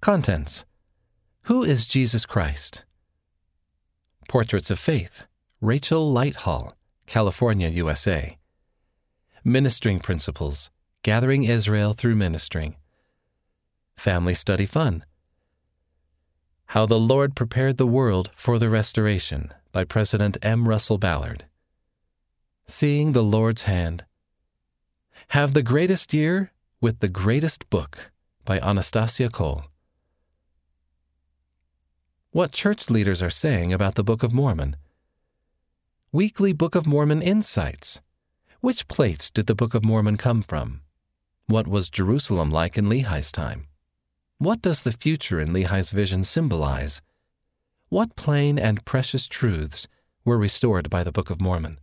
Contents Who is Jesus Christ? Portraits of Faith, Rachel Lighthall, California, USA. Ministering Principles, Gathering Israel Through Ministering. Family Study Fun. How the Lord Prepared the World for the Restoration by President M. Russell Ballard. Seeing the Lord's Hand. Have the Greatest Year with the Greatest Book by Anastasia Cole. What church leaders are saying about the Book of Mormon. Weekly Book of Mormon Insights. Which plates did the Book of Mormon come from? What was Jerusalem like in Lehi's time? What does the future in Lehi's vision symbolize? What plain and precious truths were restored by the Book of Mormon?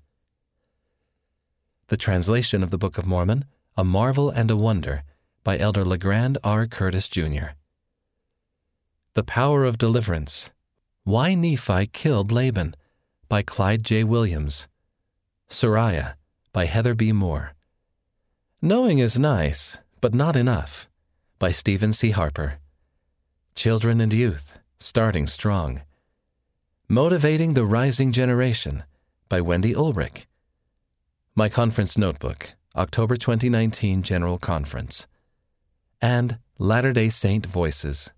The translation of the Book of Mormon, A Marvel and a Wonder, by Elder LeGrand R. Curtis, Jr. The Power of Deliverance Why Nephi Killed Laban by Clyde J. Williams. Sariah by Heather B. Moore. Knowing is nice, but not enough by Stephen C. Harper. Children and Youth Starting Strong. Motivating the Rising Generation by Wendy Ulrich. My Conference Notebook, October 2019 General Conference. And Latter day Saint Voices